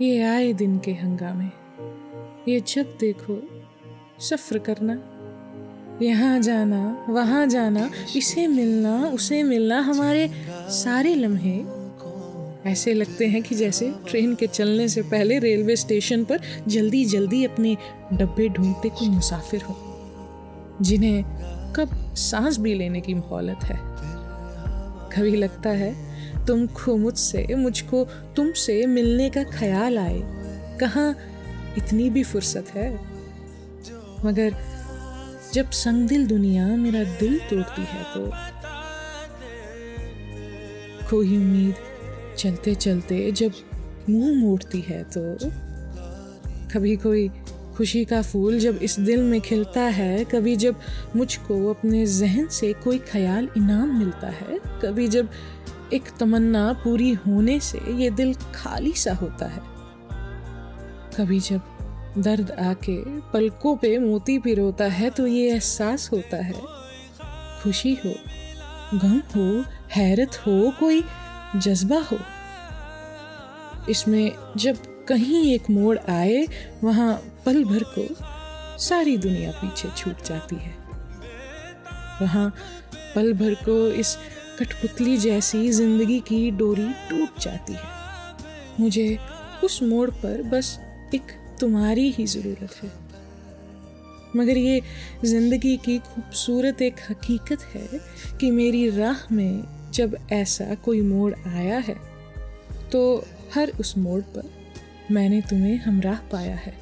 ये आए दिन के हंगामे। ये जब देखो, सफ़र करना। यहाँ जाना, वहाँ जाना, इसे मिलना, उसे मिलना, हमारे सारे लम्हे। ऐसे लगते हैं कि जैसे ट्रेन के चलने से पहले रेलवे स्टेशन पर जल्दी जल्दी अपने डब्बे ढूंढते कोई मुसाफिर हो, जिन्हें कब सांस भी लेने की मोहलत है। कभी लगता है तुमको मुझसे, मुझको तुमसे मिलने का ख्याल आए। कहाँ इतनी भी फुर्सत है? मगर जब संगदिल दुनिया मेरा दिल तोड़ती है तो कोई उम्मीद चलते चलते जब मुँह मोड़ती है तो कभी कोई खुशी का फूल जब इस दिल में खिलता है, कभी जब मुझको अपने जहन से कोई ख्याल, इनाम मिलता है, कभी जब एक तमन्ना पूरी होने से ये दिल खाली सा होता है। कभी जब दर्द आके पलकों पे मोती पिरोता है तो ये एहसास होता है, खुशी हो, गम हो, हैरत हो, कोई जज्बा हो। इसमें जब कहीं एक मोड़ आए, वहाँ पल भर को सारी दुनिया पीछे छूट जाती है। वहाँ पल भर को इस कठपुतली जैसी ज़िंदगी की डोरी टूट जाती है। मुझे उस मोड़ पर बस एक तुम्हारी ही ज़रूरत है। मगर ये ज़िंदगी की खूबसूरत एक हकीकत है कि मेरी राह में जब ऐसा कोई मोड़ आया है तो हर उस मोड़ पर मैंने तुम्हें हमराह पाया है।